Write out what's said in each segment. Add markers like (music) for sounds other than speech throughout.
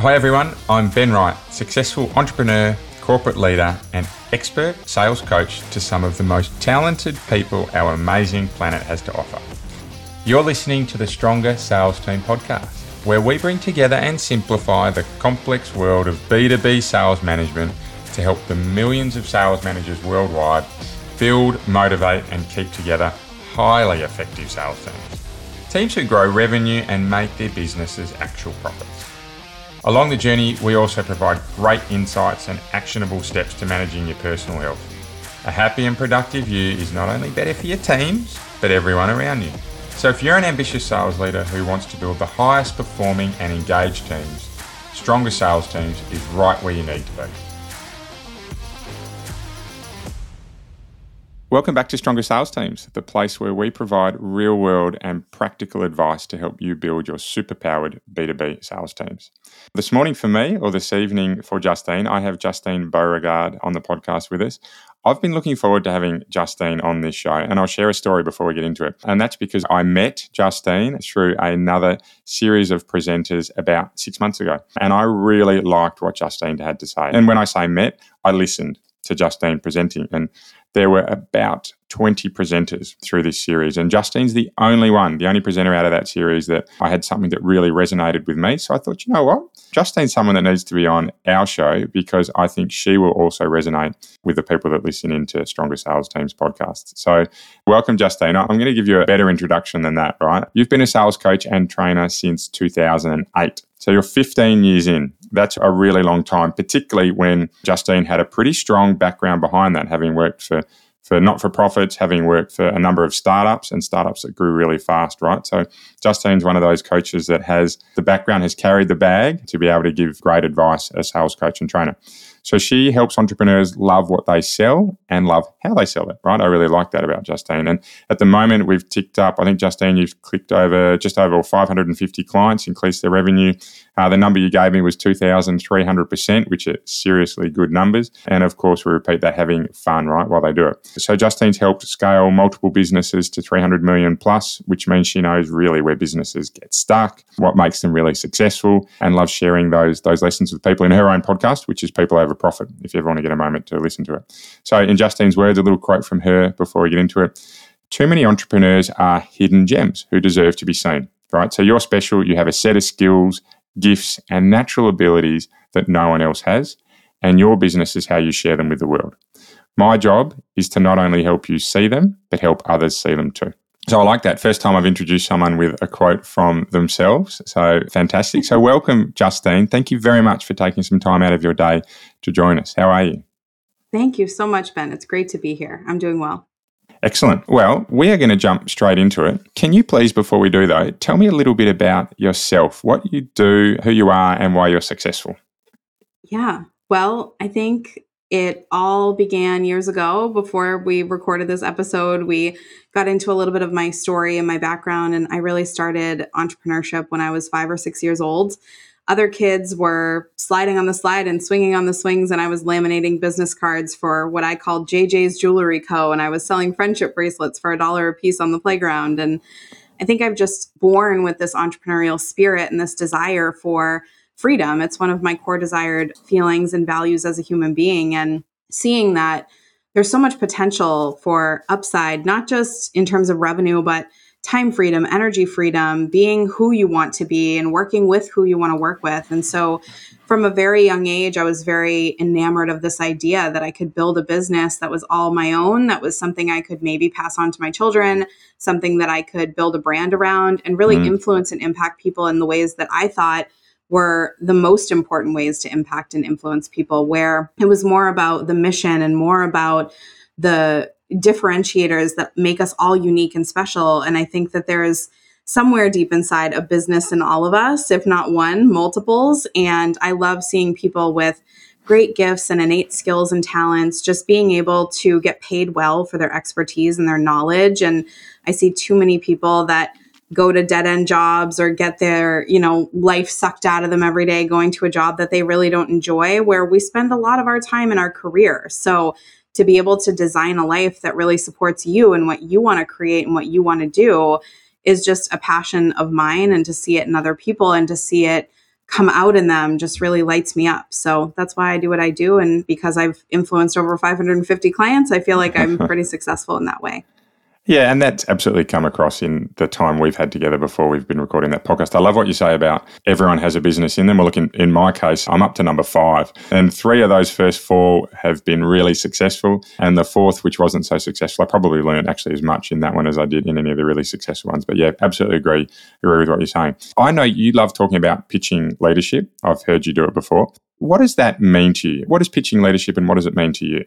Hi, everyone. I'm Ben Wright, successful entrepreneur, corporate leader, and expert sales coach to some of the most talented people our amazing planet has to offer. You're listening to the Stronger Sales Team podcast, where we bring together and simplify the complex world of B2B sales management to help the millions of sales managers worldwide build, motivate, and keep together highly effective sales teams. Teams who grow revenue and make their businesses actual profits. Along the journey, we also provide great insights and actionable steps to managing your personal health. A happy and productive you is not only better for your teams, but everyone around you. So if you're an ambitious sales leader who wants to build the highest performing and engaged teams, Stronger Sales Teams is right where you need to be. Welcome back to Stronger Sales Teams, the place where we provide real world and practical advice to help you build your superpowered B2B sales teams. This morning for me, or this evening for Justine, I have Justine Beauregard on the podcast with us. I've been looking forward to having Justine on this show, and I'll share a story before we get into it. And that's because I met Justine through another series of presenters about six months ago. And I really liked what Justine had to say. And when I say met, I listened to Justine presenting. And there were about 20 presenters through this series. And Justine's the only one, the only presenter out of that series that I had something that really resonated with me. So I thought, you know what? Justine's someone that needs to be on our show because I think she will also resonate with the people that listen into Stronger Sales Teams podcast. So welcome, Justine. I'm going to give you a better introduction than that, right? You've been a sales coach and trainer since 2008. So you're 15 years in. That's a really long time, particularly when Justine had a pretty strong background behind that, having worked for for not for profits, having worked for a number of startups and startups that grew really fast, right? So Justine's one of those coaches that has the background, has carried the bag to be able to give great advice as sales coach and trainer. So she helps entrepreneurs love what they sell and love how they sell it, right? I really like that about Justine. And at the moment, we've ticked up, I think, Justine, you've clicked over just over 550 clients, increased their revenue. Uh, the number you gave me was 2,300%, which are seriously good numbers. And of course, we repeat that having fun, right, while they do it. So Justine's helped scale multiple businesses to 300 million plus, which means she knows really where businesses get stuck, what makes them really successful, and loves sharing those, those lessons with people in her own podcast, which is People Over Profit, if you ever want to get a moment to listen to it. So, in Justine's words, a little quote from her before we get into it. Too many entrepreneurs are hidden gems who deserve to be seen, right? So, you're special, you have a set of skills gifts, and natural abilities that no one else has, and your business is how you share them with the world. My job is to not only help you see them, but help others see them too. So I like that. First time I've introduced someone with a quote from themselves. So fantastic. So welcome, Justine. Thank you very much for taking some time out of your day to join us. How are you? Thank you so much, Ben. It's great to be here. I'm doing well. Excellent. Well, we are going to jump straight into it. Can you please, before we do though, tell me a little bit about yourself, what you do, who you are, and why you're successful? Yeah. Well, I think it all began years ago. Before we recorded this episode. We got into a little bit of my story and my background, and I really started entrepreneurship when I was five or six years old. Other kids were sliding on the slide and swinging on the swings and i was laminating business cards for what i called jj's jewelry co. And i was selling friendship bracelets for a dollar a piece on the playground. And i think i've just born with this entrepreneurial spirit and this desire for freedom it's one of my core desired feelings and values as a human being and seeing that there's so much potential for upside not just in terms of revenue but time freedom, energy freedom, being who you want to be and working with who you want to work with. And so from a very young age, I was very enamored of this idea that I could build a business that was all my own, that was something I could maybe pass on to my children, something that I could build a brand around and really mm. influence and impact people in the ways that I thought were the most important ways to impact and influence people, where it was more about the mission and more about the differentiators that make us all unique and special. And I think that there's somewhere deep inside a business in all of us, if not one, multiples. And I love seeing people with great gifts and innate skills and talents just being able to get paid well for their expertise and their knowledge. And I see too many people that go to dead end jobs or get their, you know, life sucked out of them every day going to a job that they really don't enjoy where we spend a lot of our time in our career. So to be able to design a life that really supports you and what you want to create and what you want to do is just a passion of mine and to see it in other people and to see it come out in them just really lights me up. So that's why I do what I do. And because I've influenced over 550 clients, I feel like I'm (laughs) pretty successful in that way. Yeah, and that's absolutely come across in the time we've had together before we've been recording that podcast. I love what you say about everyone has a business in them. Well, look, in, in my case, I'm up to number five, and three of those first four have been really successful. And the fourth, which wasn't so successful, I probably learned actually as much in that one as I did in any of the really successful ones. But yeah, absolutely agree, agree with what you're saying. I know you love talking about pitching leadership. I've heard you do it before. What does that mean to you? What is pitching leadership and what does it mean to you?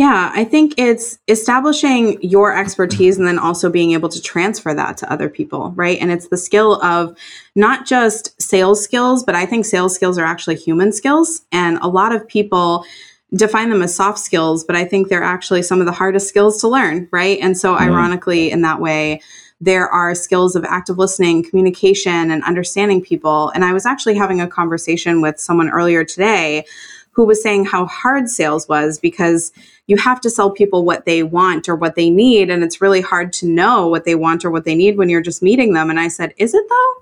Yeah, I think it's establishing your expertise and then also being able to transfer that to other people, right? And it's the skill of not just sales skills, but I think sales skills are actually human skills. And a lot of people define them as soft skills, but I think they're actually some of the hardest skills to learn, right? And so, mm-hmm. ironically, in that way, there are skills of active listening, communication, and understanding people. And I was actually having a conversation with someone earlier today who was saying how hard sales was because you have to sell people what they want or what they need. And it's really hard to know what they want or what they need when you're just meeting them. And I said, Is it though?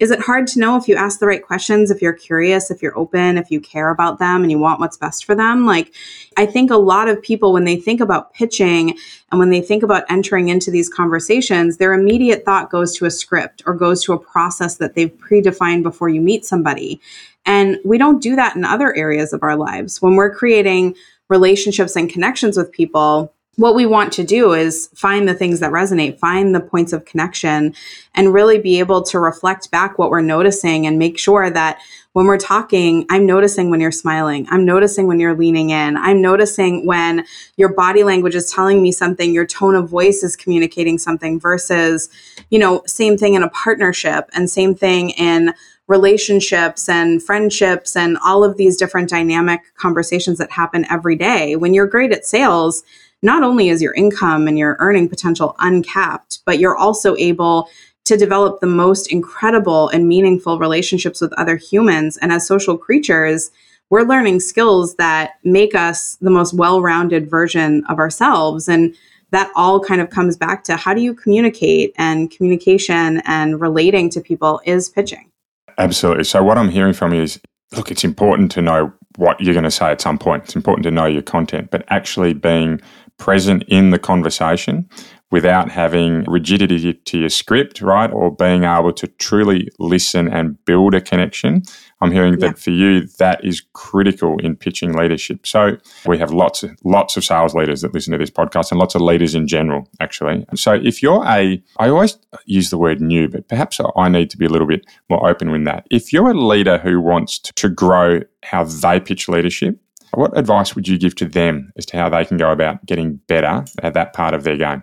Is it hard to know if you ask the right questions, if you're curious, if you're open, if you care about them and you want what's best for them? Like, I think a lot of people, when they think about pitching and when they think about entering into these conversations, their immediate thought goes to a script or goes to a process that they've predefined before you meet somebody. And we don't do that in other areas of our lives. When we're creating relationships and connections with people, what we want to do is find the things that resonate, find the points of connection, and really be able to reflect back what we're noticing and make sure that when we're talking, I'm noticing when you're smiling. I'm noticing when you're leaning in. I'm noticing when your body language is telling me something, your tone of voice is communicating something versus, you know, same thing in a partnership and same thing in relationships and friendships and all of these different dynamic conversations that happen every day. When you're great at sales, not only is your income and your earning potential uncapped, but you're also able to develop the most incredible and meaningful relationships with other humans. And as social creatures, we're learning skills that make us the most well rounded version of ourselves. And that all kind of comes back to how do you communicate and communication and relating to people is pitching. Absolutely. So, what I'm hearing from you is look, it's important to know what you're going to say at some point. It's important to know your content, but actually being present in the conversation without having rigidity to your script, right? Or being able to truly listen and build a connection. I'm hearing yeah. that for you, that is critical in pitching leadership. So we have lots of lots of sales leaders that listen to this podcast and lots of leaders in general, actually. So if you're a I always use the word new, but perhaps I need to be a little bit more open with that. If you're a leader who wants to grow how they pitch leadership, what advice would you give to them as to how they can go about getting better at that part of their game?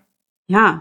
Yeah.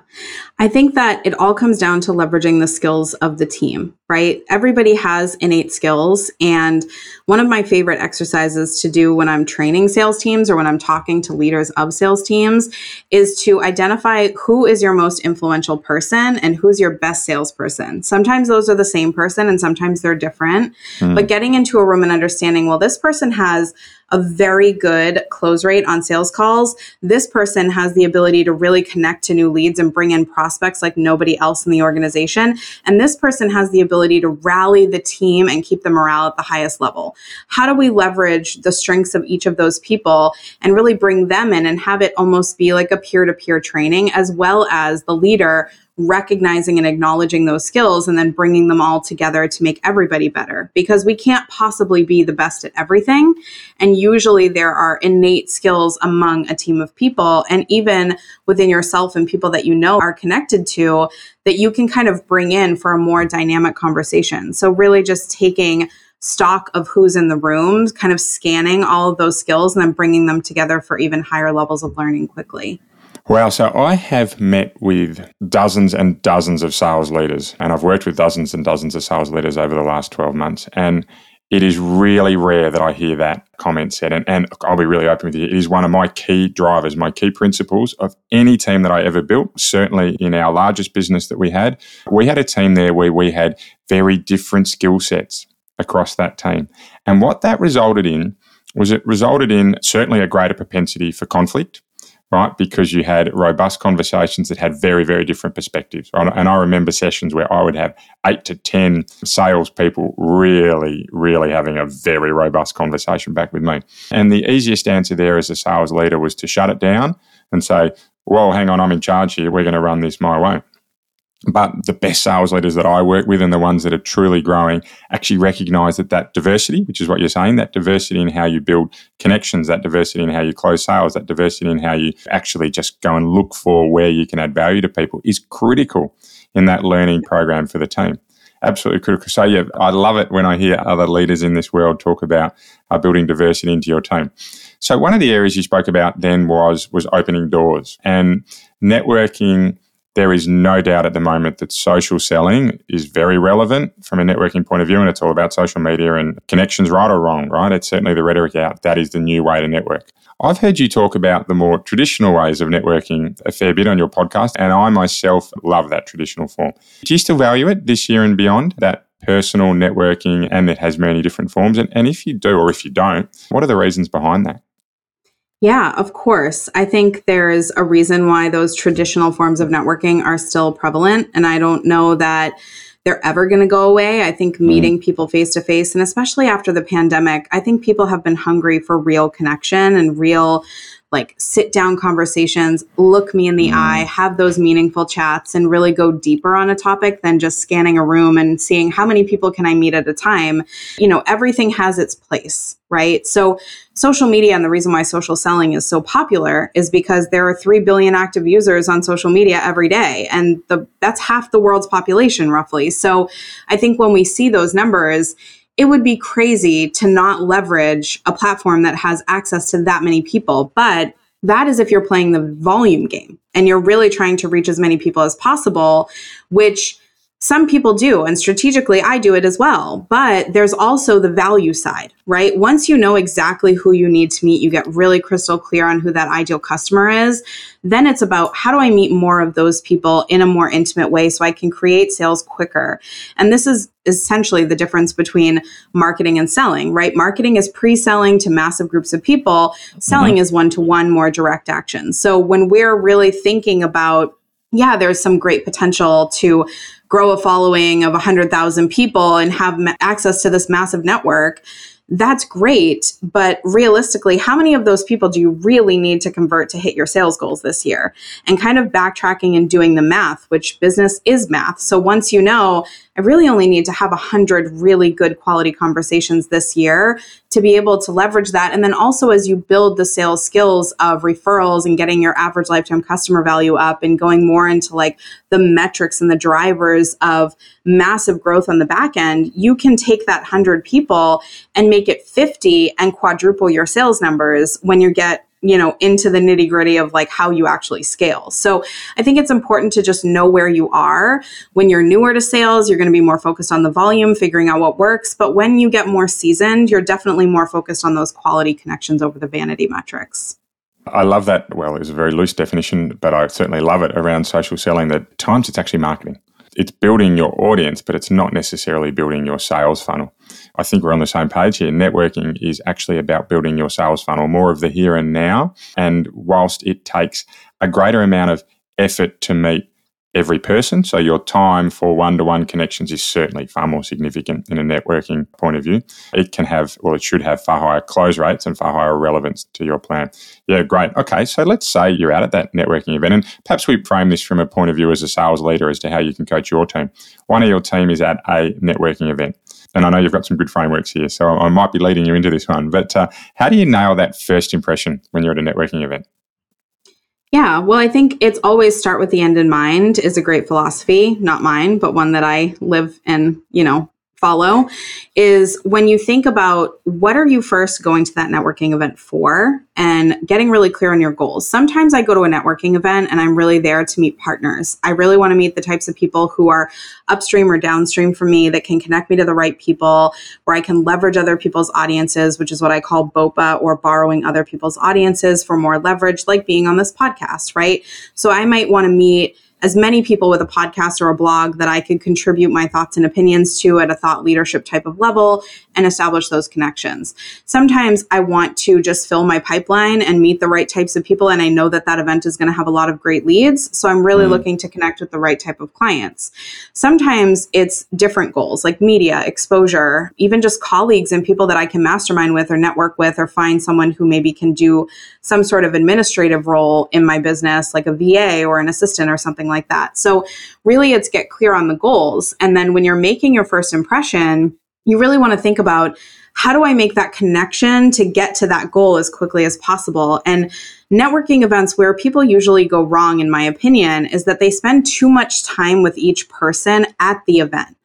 I think that it all comes down to leveraging the skills of the team, right? Everybody has innate skills. And one of my favorite exercises to do when I'm training sales teams or when I'm talking to leaders of sales teams is to identify who is your most influential person and who's your best salesperson. Sometimes those are the same person and sometimes they're different. Mm. But getting into a room and understanding, well, this person has a very good close rate on sales calls, this person has the ability to really connect to new leads and bring in prospects like nobody else in the organization. And this person has the ability to rally the team and keep the morale at the highest level. How do we leverage the strengths of each of those people and really bring them in and have it almost be like a peer to peer training as well as the leader recognizing and acknowledging those skills and then bringing them all together to make everybody better because we can't possibly be the best at everything. And usually there are innate skills among a team of people and even within yourself and people that you know are connected to that you can kind of bring in for a more dynamic conversation. So really just taking stock of who's in the room, kind of scanning all of those skills and then bringing them together for even higher levels of learning quickly. Wow. So I have met with dozens and dozens of sales leaders, and I've worked with dozens and dozens of sales leaders over the last 12 months. And it is really rare that I hear that comment said. And, and I'll be really open with you. It is one of my key drivers, my key principles of any team that I ever built. Certainly in our largest business that we had, we had a team there where we had very different skill sets across that team. And what that resulted in was it resulted in certainly a greater propensity for conflict right? Because you had robust conversations that had very, very different perspectives. Right? And I remember sessions where I would have eight to 10 salespeople really, really having a very robust conversation back with me. And the easiest answer there as a sales leader was to shut it down and say, well, hang on, I'm in charge here. We're going to run this my way. But the best sales leaders that I work with and the ones that are truly growing actually recognize that that diversity, which is what you're saying, that diversity in how you build connections, that diversity in how you close sales, that diversity in how you actually just go and look for where you can add value to people is critical in that learning program for the team. Absolutely critical. So, yeah, I love it when I hear other leaders in this world talk about uh, building diversity into your team. So, one of the areas you spoke about then was was opening doors and networking there is no doubt at the moment that social selling is very relevant from a networking point of view, and it's all about social media and connections, right or wrong, right? It's certainly the rhetoric out. That is the new way to network. I've heard you talk about the more traditional ways of networking a fair bit on your podcast, and I myself love that traditional form. Do you still value it this year and beyond, that personal networking, and it has many different forms? And, and if you do, or if you don't, what are the reasons behind that? Yeah, of course. I think there's a reason why those traditional forms of networking are still prevalent. And I don't know that they're ever going to go away. I think mm-hmm. meeting people face to face, and especially after the pandemic, I think people have been hungry for real connection and real like sit down conversations, look me in the mm. eye, have those meaningful chats, and really go deeper on a topic than just scanning a room and seeing how many people can I meet at a time. You know, everything has its place, right? So, social media and the reason why social selling is so popular is because there are 3 billion active users on social media every day and the that's half the world's population roughly. So, I think when we see those numbers, it would be crazy to not leverage a platform that has access to that many people. But that is if you're playing the volume game and you're really trying to reach as many people as possible, which some people do, and strategically, I do it as well. But there's also the value side, right? Once you know exactly who you need to meet, you get really crystal clear on who that ideal customer is. Then it's about how do I meet more of those people in a more intimate way so I can create sales quicker. And this is essentially the difference between marketing and selling, right? Marketing is pre selling to massive groups of people, selling mm-hmm. is one to one, more direct action. So when we're really thinking about yeah, there's some great potential to grow a following of 100,000 people and have access to this massive network that's great. But realistically, how many of those people do you really need to convert to hit your sales goals this year? And kind of backtracking and doing the math, which business is math. So once you know, I really only need to have a hundred really good quality conversations this year to be able to leverage that. And then also as you build the sales skills of referrals and getting your average lifetime customer value up and going more into like the metrics and the drivers of massive growth on the back end, you can take that 100 people and make it 50 and quadruple your sales numbers when you get you know into the nitty gritty of like how you actually scale so i think it's important to just know where you are when you're newer to sales you're going to be more focused on the volume figuring out what works but when you get more seasoned you're definitely more focused on those quality connections over the vanity metrics I love that. Well, it's a very loose definition, but I certainly love it around social selling that times it's actually marketing. It's building your audience, but it's not necessarily building your sales funnel. I think we're on the same page here. Networking is actually about building your sales funnel, more of the here and now. And whilst it takes a greater amount of effort to meet every person. So your time for one-to-one connections is certainly far more significant in a networking point of view. It can have, well, it should have far higher close rates and far higher relevance to your plan. Yeah, great. Okay, so let's say you're out at that networking event, and perhaps we frame this from a point of view as a sales leader as to how you can coach your team. One of your team is at a networking event. And I know you've got some good frameworks here, so I might be leading you into this one. But uh, how do you nail that first impression when you're at a networking event? Yeah, well, I think it's always start with the end in mind is a great philosophy, not mine, but one that I live and, you know, follow is when you think about what are you first going to that networking event for and getting really clear on your goals. Sometimes I go to a networking event and I'm really there to meet partners. I really want to meet the types of people who are upstream or downstream from me that can connect me to the right people, where I can leverage other people's audiences, which is what I call BOPA or borrowing other people's audiences for more leverage, like being on this podcast, right? So I might want to meet as many people with a podcast or a blog that I could contribute my thoughts and opinions to at a thought leadership type of level and establish those connections. Sometimes I want to just fill my pipeline and meet the right types of people. And I know that that event is going to have a lot of great leads. So I'm really mm. looking to connect with the right type of clients. Sometimes it's different goals like media, exposure, even just colleagues and people that I can mastermind with or network with or find someone who maybe can do some sort of administrative role in my business, like a VA or an assistant or something like that. So really it's get clear on the goals. And then when you're making your first impression, you really want to think about how do I make that connection to get to that goal as quickly as possible? And networking events where people usually go wrong, in my opinion, is that they spend too much time with each person at the event.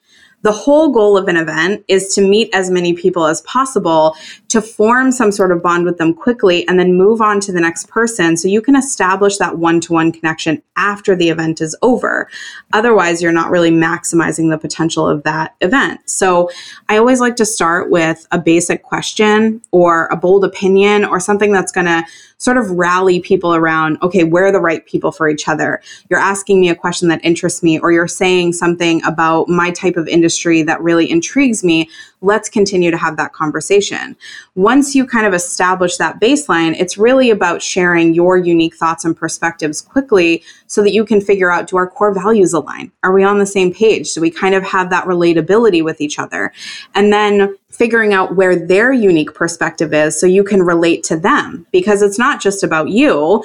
The whole goal of an event is to meet as many people as possible to form some sort of bond with them quickly and then move on to the next person so you can establish that one to one connection after the event is over. Otherwise, you're not really maximizing the potential of that event. So I always like to start with a basic question or a bold opinion or something that's going to sort of rally people around, okay, we're the right people for each other. You're asking me a question that interests me, or you're saying something about my type of industry that really intrigues me. Let's continue to have that conversation. Once you kind of establish that baseline, it's really about sharing your unique thoughts and perspectives quickly so that you can figure out do our core values align? Are we on the same page? Do we kind of have that relatability with each other? And then figuring out where their unique perspective is so you can relate to them because it's not just about you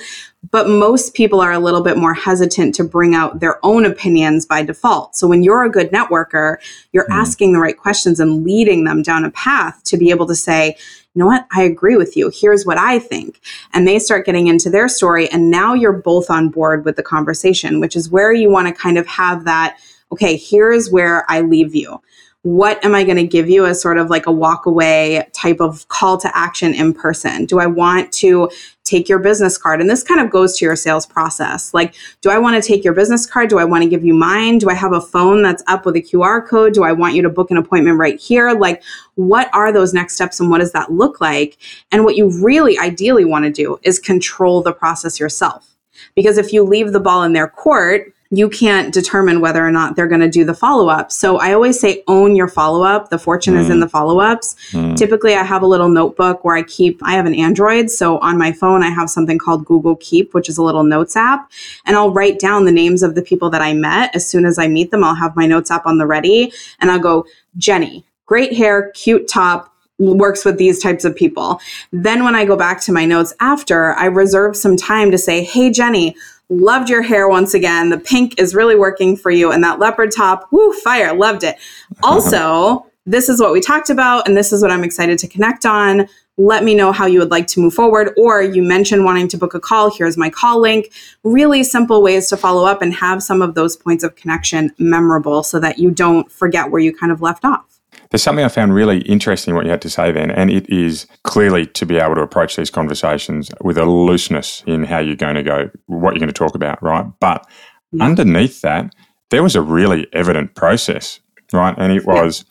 but most people are a little bit more hesitant to bring out their own opinions by default. So when you're a good networker you're mm. asking the right questions and leading them down a path to be able to say you know what? I agree with you. Here's what i think. And they start getting into their story and now you're both on board with the conversation which is where you want to kind of have that okay here's where i leave you what am I going to give you as sort of like a walk away type of call to action in person? Do I want to take your business card? And this kind of goes to your sales process. Like, do I want to take your business card? Do I want to give you mine? Do I have a phone that's up with a QR code? Do I want you to book an appointment right here? Like, what are those next steps and what does that look like? And what you really ideally want to do is control the process yourself. Because if you leave the ball in their court, you can't determine whether or not they're going to do the follow up. So I always say own your follow up. The fortune mm. is in mm. the follow ups. Mm. Typically, I have a little notebook where I keep, I have an Android. So on my phone, I have something called Google Keep, which is a little notes app. And I'll write down the names of the people that I met. As soon as I meet them, I'll have my notes app on the ready and I'll go, Jenny, great hair, cute top, works with these types of people. Then when I go back to my notes after, I reserve some time to say, Hey, Jenny, loved your hair once again. The pink is really working for you. And that leopard top, woo, fire, loved it. Also, this is what we talked about, and this is what I'm excited to connect on. Let me know how you would like to move forward. Or you mentioned wanting to book a call. Here's my call link. Really simple ways to follow up and have some of those points of connection memorable so that you don't forget where you kind of left off. There's something I found really interesting what you had to say then, and it is clearly to be able to approach these conversations with a looseness in how you're going to go, what you're going to talk about, right? But yeah. underneath that, there was a really evident process, right? And it was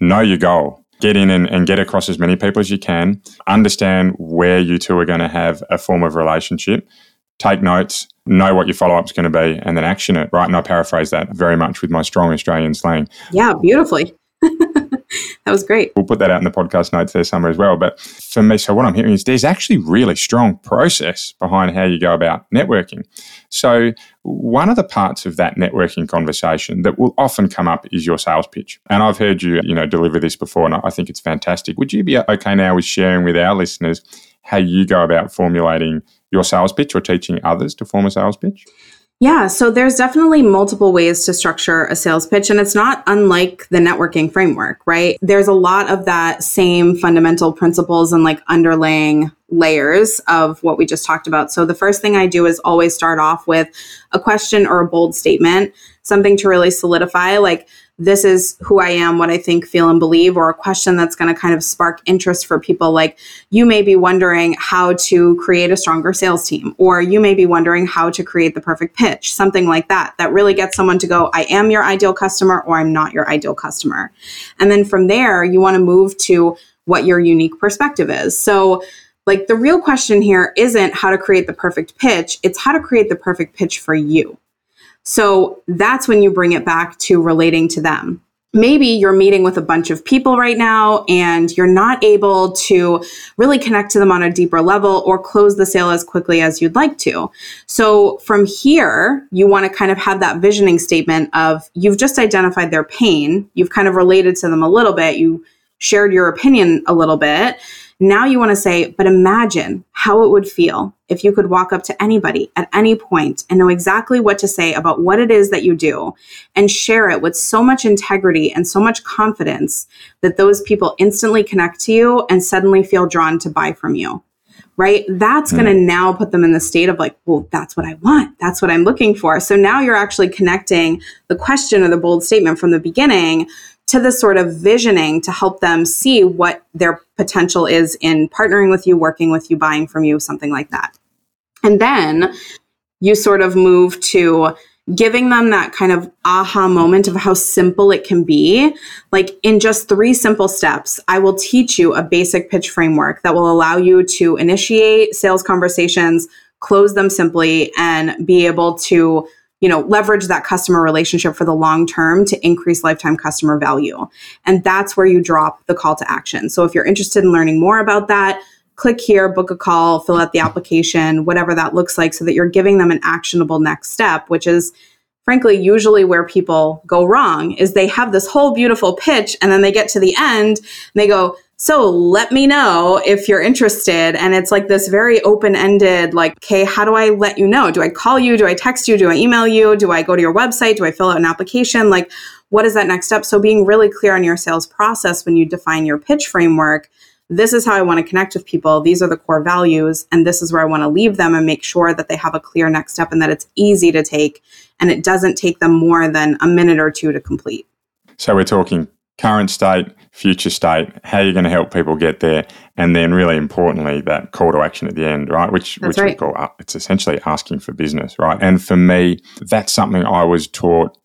yeah. know your goal, get in and, and get across as many people as you can, understand where you two are going to have a form of relationship, take notes, know what your follow up is going to be, and then action it, right? And I paraphrase that very much with my strong Australian slang. Yeah, beautifully. (laughs) that was great. We'll put that out in the podcast notes there somewhere as well. But for me, so what I'm hearing is there's actually really strong process behind how you go about networking. So one of the parts of that networking conversation that will often come up is your sales pitch. And I've heard you, you know, deliver this before, and I think it's fantastic. Would you be okay now with sharing with our listeners how you go about formulating your sales pitch or teaching others to form a sales pitch? Yeah, so there's definitely multiple ways to structure a sales pitch, and it's not unlike the networking framework, right? There's a lot of that same fundamental principles and like underlying layers of what we just talked about. So the first thing I do is always start off with a question or a bold statement, something to really solidify, like, this is who I am, what I think, feel, and believe, or a question that's going to kind of spark interest for people. Like you may be wondering how to create a stronger sales team, or you may be wondering how to create the perfect pitch, something like that, that really gets someone to go, I am your ideal customer, or I'm not your ideal customer. And then from there, you want to move to what your unique perspective is. So, like the real question here isn't how to create the perfect pitch, it's how to create the perfect pitch for you. So that's when you bring it back to relating to them. maybe you're meeting with a bunch of people right now and you're not able to really connect to them on a deeper level or close the sale as quickly as you'd like to. So from here, you want to kind of have that visioning statement of you've just identified their pain, you've kind of related to them a little bit, you shared your opinion a little bit. Now you want to say, but imagine how it would feel if you could walk up to anybody at any point and know exactly what to say about what it is that you do and share it with so much integrity and so much confidence that those people instantly connect to you and suddenly feel drawn to buy from you. Right? That's going to hmm. now put them in the state of like, well, that's what I want. That's what I'm looking for. So now you're actually connecting the question or the bold statement from the beginning to the sort of visioning to help them see what their potential is in partnering with you, working with you, buying from you, something like that. And then you sort of move to giving them that kind of aha moment of how simple it can be. Like in just three simple steps, I will teach you a basic pitch framework that will allow you to initiate sales conversations, close them simply, and be able to you know, leverage that customer relationship for the long term to increase lifetime customer value. And that's where you drop the call to action. So if you're interested in learning more about that, click here, book a call, fill out the application, whatever that looks like, so that you're giving them an actionable next step, which is frankly usually where people go wrong is they have this whole beautiful pitch and then they get to the end and they go so let me know if you're interested. And it's like this very open ended, like, okay, how do I let you know? Do I call you? Do I text you? Do I email you? Do I go to your website? Do I fill out an application? Like, what is that next step? So being really clear on your sales process when you define your pitch framework. This is how I want to connect with people. These are the core values. And this is where I want to leave them and make sure that they have a clear next step and that it's easy to take and it doesn't take them more than a minute or two to complete. So we're talking current state, future state, how you're going to help people get there, and then really importantly, that call to action at the end, right? Which that's which right. we call uh, it's essentially asking for business, right? And for me, that's something I was taught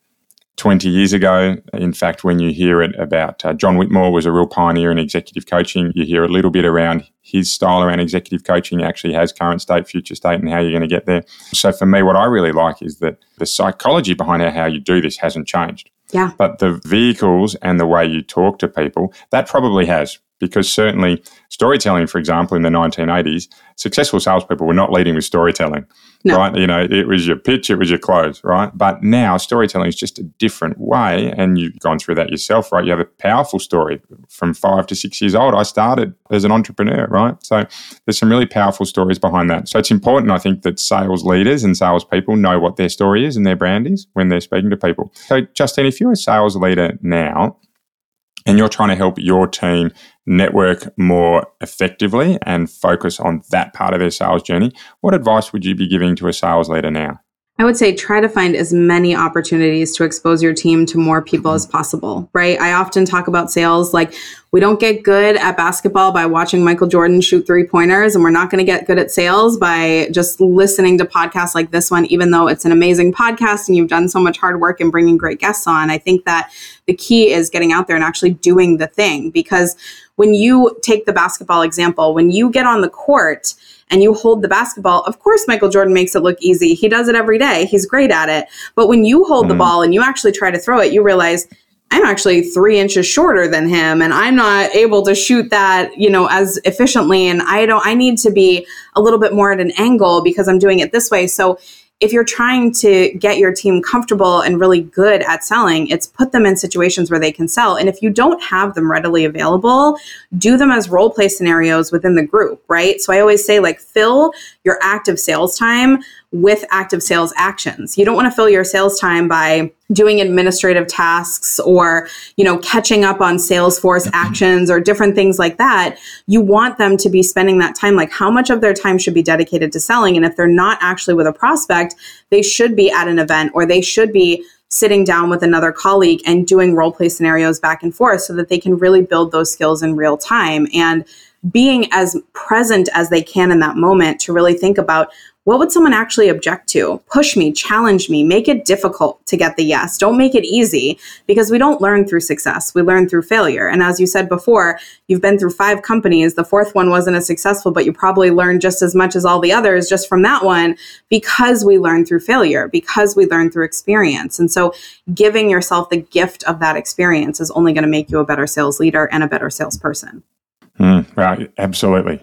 20 years ago. In fact, when you hear it about uh, John Whitmore was a real pioneer in executive coaching, you hear a little bit around his style around executive coaching actually has current state, future state, and how you're going to get there. So for me, what I really like is that the psychology behind how you do this hasn't changed. Yeah. But the vehicles and the way you talk to people, that probably has because certainly storytelling, for example, in the 1980s, successful salespeople were not leading with storytelling, no. right? You know, it was your pitch, it was your close, right? But now storytelling is just a different way, and you've gone through that yourself, right? You have a powerful story from five to six years old. I started as an entrepreneur, right? So there's some really powerful stories behind that. So it's important, I think, that sales leaders and salespeople know what their story is and their brand is when they're speaking to people. So, Justine, if you're a sales leader now, and you're trying to help your team network more effectively and focus on that part of their sales journey, what advice would you be giving to a sales leader now? I would say try to find as many opportunities to expose your team to more people as possible, right? I often talk about sales like we don't get good at basketball by watching Michael Jordan shoot three pointers, and we're not going to get good at sales by just listening to podcasts like this one, even though it's an amazing podcast and you've done so much hard work in bringing great guests on. I think that the key is getting out there and actually doing the thing because when you take the basketball example, when you get on the court, and you hold the basketball, of course, Michael Jordan makes it look easy. He does it every day. He's great at it. But when you hold mm-hmm. the ball and you actually try to throw it, you realize I'm actually three inches shorter than him and I'm not able to shoot that, you know, as efficiently. And I don't, I need to be a little bit more at an angle because I'm doing it this way. So if you're trying to get your team comfortable and really good at selling, it's put them in situations where they can sell. And if you don't have them readily available, do them as role play scenarios within the group, right? So I always say, like, fill your active sales time with active sales actions. You don't want to fill your sales time by doing administrative tasks or, you know, catching up on Salesforce mm-hmm. actions or different things like that. You want them to be spending that time like how much of their time should be dedicated to selling and if they're not actually with a prospect, they should be at an event or they should be sitting down with another colleague and doing role play scenarios back and forth so that they can really build those skills in real time and being as present as they can in that moment to really think about what would someone actually object to? Push me, challenge me, make it difficult to get the yes. Don't make it easy because we don't learn through success. We learn through failure. And as you said before, you've been through five companies. The fourth one wasn't as successful, but you probably learned just as much as all the others just from that one because we learn through failure, because we learn through experience. And so giving yourself the gift of that experience is only going to make you a better sales leader and a better salesperson. Mm, right, absolutely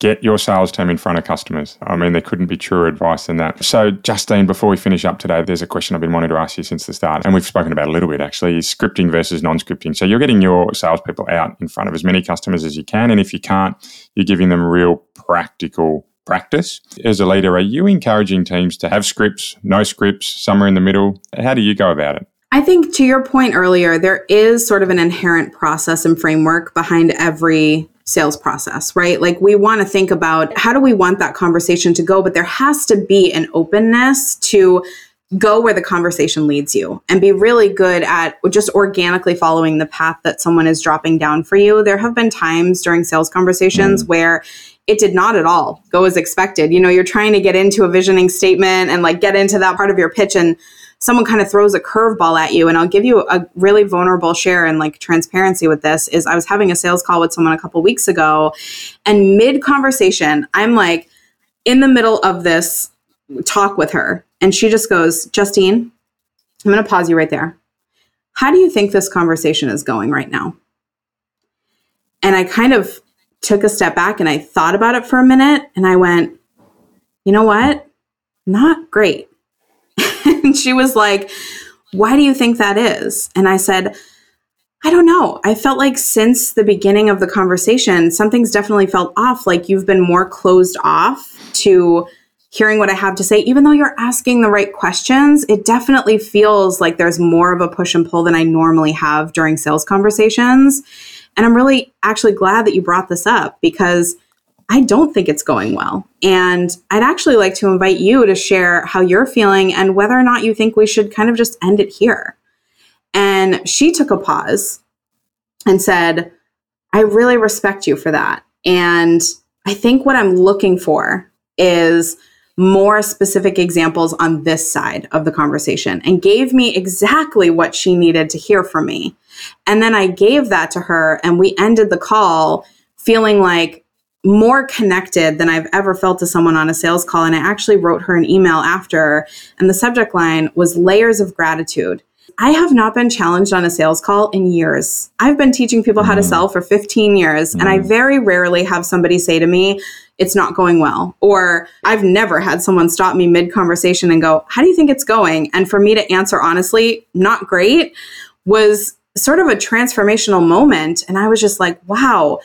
get your sales team in front of customers. I mean, there couldn't be truer advice than that. So, Justine, before we finish up today, there's a question I've been wanting to ask you since the start, and we've spoken about a little bit actually, is scripting versus non-scripting. So you're getting your salespeople out in front of as many customers as you can, and if you can't, you're giving them real practical practice. As a leader, are you encouraging teams to have scripts, no scripts, somewhere in the middle? How do you go about it? I think to your point earlier, there is sort of an inherent process and framework behind every sales process, right? Like we want to think about how do we want that conversation to go, but there has to be an openness to go where the conversation leads you and be really good at just organically following the path that someone is dropping down for you. There have been times during sales conversations mm. where it did not at all go as expected. You know, you're trying to get into a visioning statement and like get into that part of your pitch and someone kind of throws a curveball at you and i'll give you a really vulnerable share and like transparency with this is i was having a sales call with someone a couple weeks ago and mid conversation i'm like in the middle of this talk with her and she just goes justine i'm going to pause you right there. How do you think this conversation is going right now? And i kind of took a step back and i thought about it for a minute and i went you know what? Not great (laughs) and she was like, Why do you think that is? And I said, I don't know. I felt like since the beginning of the conversation, something's definitely felt off. Like you've been more closed off to hearing what I have to say. Even though you're asking the right questions, it definitely feels like there's more of a push and pull than I normally have during sales conversations. And I'm really actually glad that you brought this up because I don't think it's going well. And I'd actually like to invite you to share how you're feeling and whether or not you think we should kind of just end it here. And she took a pause and said, I really respect you for that. And I think what I'm looking for is more specific examples on this side of the conversation and gave me exactly what she needed to hear from me. And then I gave that to her, and we ended the call feeling like more connected than I've ever felt to someone on a sales call. And I actually wrote her an email after, and the subject line was layers of gratitude. I have not been challenged on a sales call in years. I've been teaching people how to mm. sell for 15 years, mm. and I mm. very rarely have somebody say to me, it's not going well. Or I've never had someone stop me mid conversation and go, How do you think it's going? And for me to answer honestly, not great, was sort of a transformational moment. And I was just like, wow,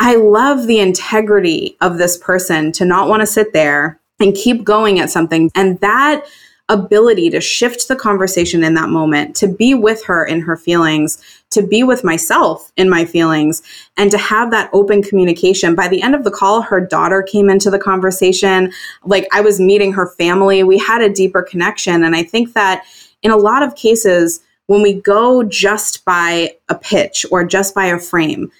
I love the integrity of this person to not want to sit there and keep going at something. And that ability to shift the conversation in that moment, to be with her in her feelings, to be with myself in my feelings, and to have that open communication. By the end of the call, her daughter came into the conversation. Like I was meeting her family. We had a deeper connection. And I think that in a lot of cases, when we go just by a pitch or just by a frame,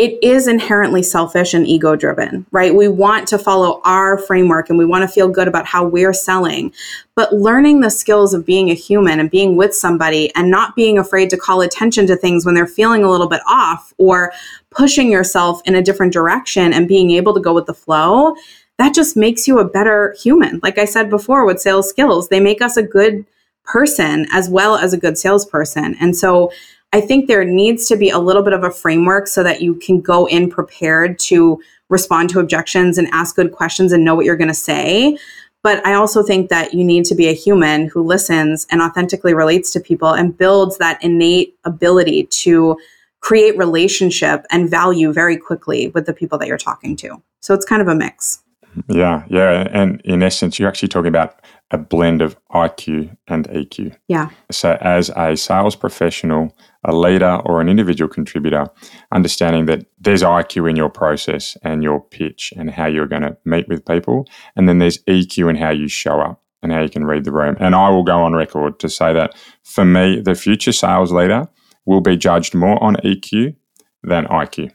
it is inherently selfish and ego driven, right? We want to follow our framework and we want to feel good about how we're selling. But learning the skills of being a human and being with somebody and not being afraid to call attention to things when they're feeling a little bit off or pushing yourself in a different direction and being able to go with the flow, that just makes you a better human. Like I said before with sales skills, they make us a good person as well as a good salesperson. And so I think there needs to be a little bit of a framework so that you can go in prepared to respond to objections and ask good questions and know what you're going to say. But I also think that you need to be a human who listens and authentically relates to people and builds that innate ability to create relationship and value very quickly with the people that you're talking to. So it's kind of a mix. Yeah, yeah. And in essence, you're actually talking about a blend of IQ and EQ. Yeah. So, as a sales professional, a leader, or an individual contributor, understanding that there's IQ in your process and your pitch and how you're going to meet with people. And then there's EQ in how you show up and how you can read the room. And I will go on record to say that for me, the future sales leader will be judged more on EQ than IQ.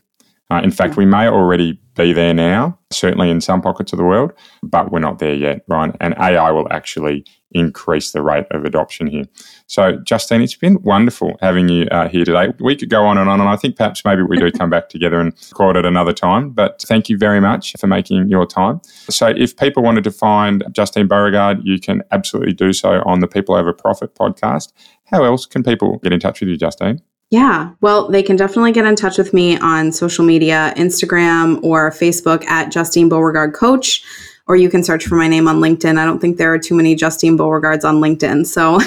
Uh, in fact, we may already be there now, certainly in some pockets of the world, but we're not there yet, right? And AI will actually increase the rate of adoption here. So, Justine, it's been wonderful having you uh, here today. We could go on and on, and I think perhaps maybe we do come back together and record at another time. But thank you very much for making your time. So, if people wanted to find Justine Beauregard, you can absolutely do so on the People Over Profit podcast. How else can people get in touch with you, Justine? Yeah, well, they can definitely get in touch with me on social media, Instagram or Facebook at Justine Beauregard Coach, or you can search for my name on LinkedIn. I don't think there are too many Justine Beauregards on LinkedIn, so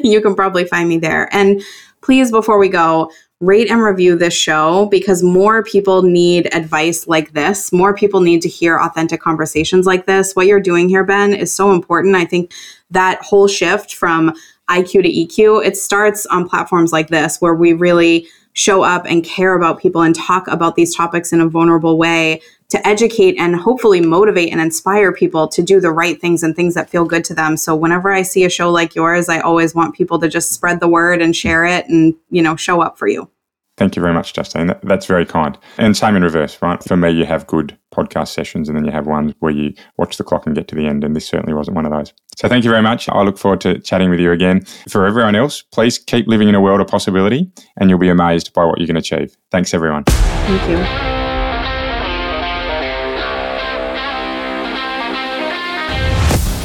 (laughs) you can probably find me there. And please, before we go, rate and review this show because more people need advice like this. More people need to hear authentic conversations like this. What you're doing here, Ben, is so important. I think that whole shift from IQ to EQ, it starts on platforms like this where we really show up and care about people and talk about these topics in a vulnerable way to educate and hopefully motivate and inspire people to do the right things and things that feel good to them. So whenever I see a show like yours, I always want people to just spread the word and share it and, you know, show up for you. Thank you very much, Justine. That, that's very kind. And same in reverse, right? For me, you have good podcast sessions and then you have ones where you watch the clock and get to the end. And this certainly wasn't one of those. So thank you very much. I look forward to chatting with you again. For everyone else, please keep living in a world of possibility and you'll be amazed by what you can achieve. Thanks, everyone. Thank you.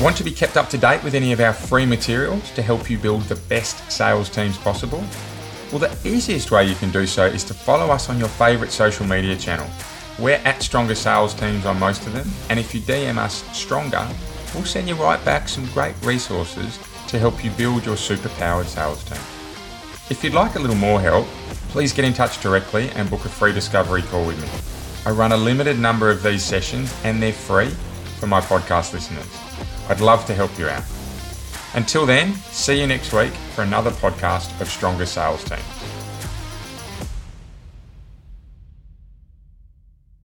Want to be kept up to date with any of our free materials to help you build the best sales teams possible? Well, the easiest way you can do so is to follow us on your favourite social media channel. We're at Stronger Sales Teams on most of them, and if you DM us Stronger, we'll send you right back some great resources to help you build your superpowered sales team. If you'd like a little more help, please get in touch directly and book a free discovery call with me. I run a limited number of these sessions and they're free for my podcast listeners. I'd love to help you out. Until then, see you next week for another podcast of Stronger Sales Teams.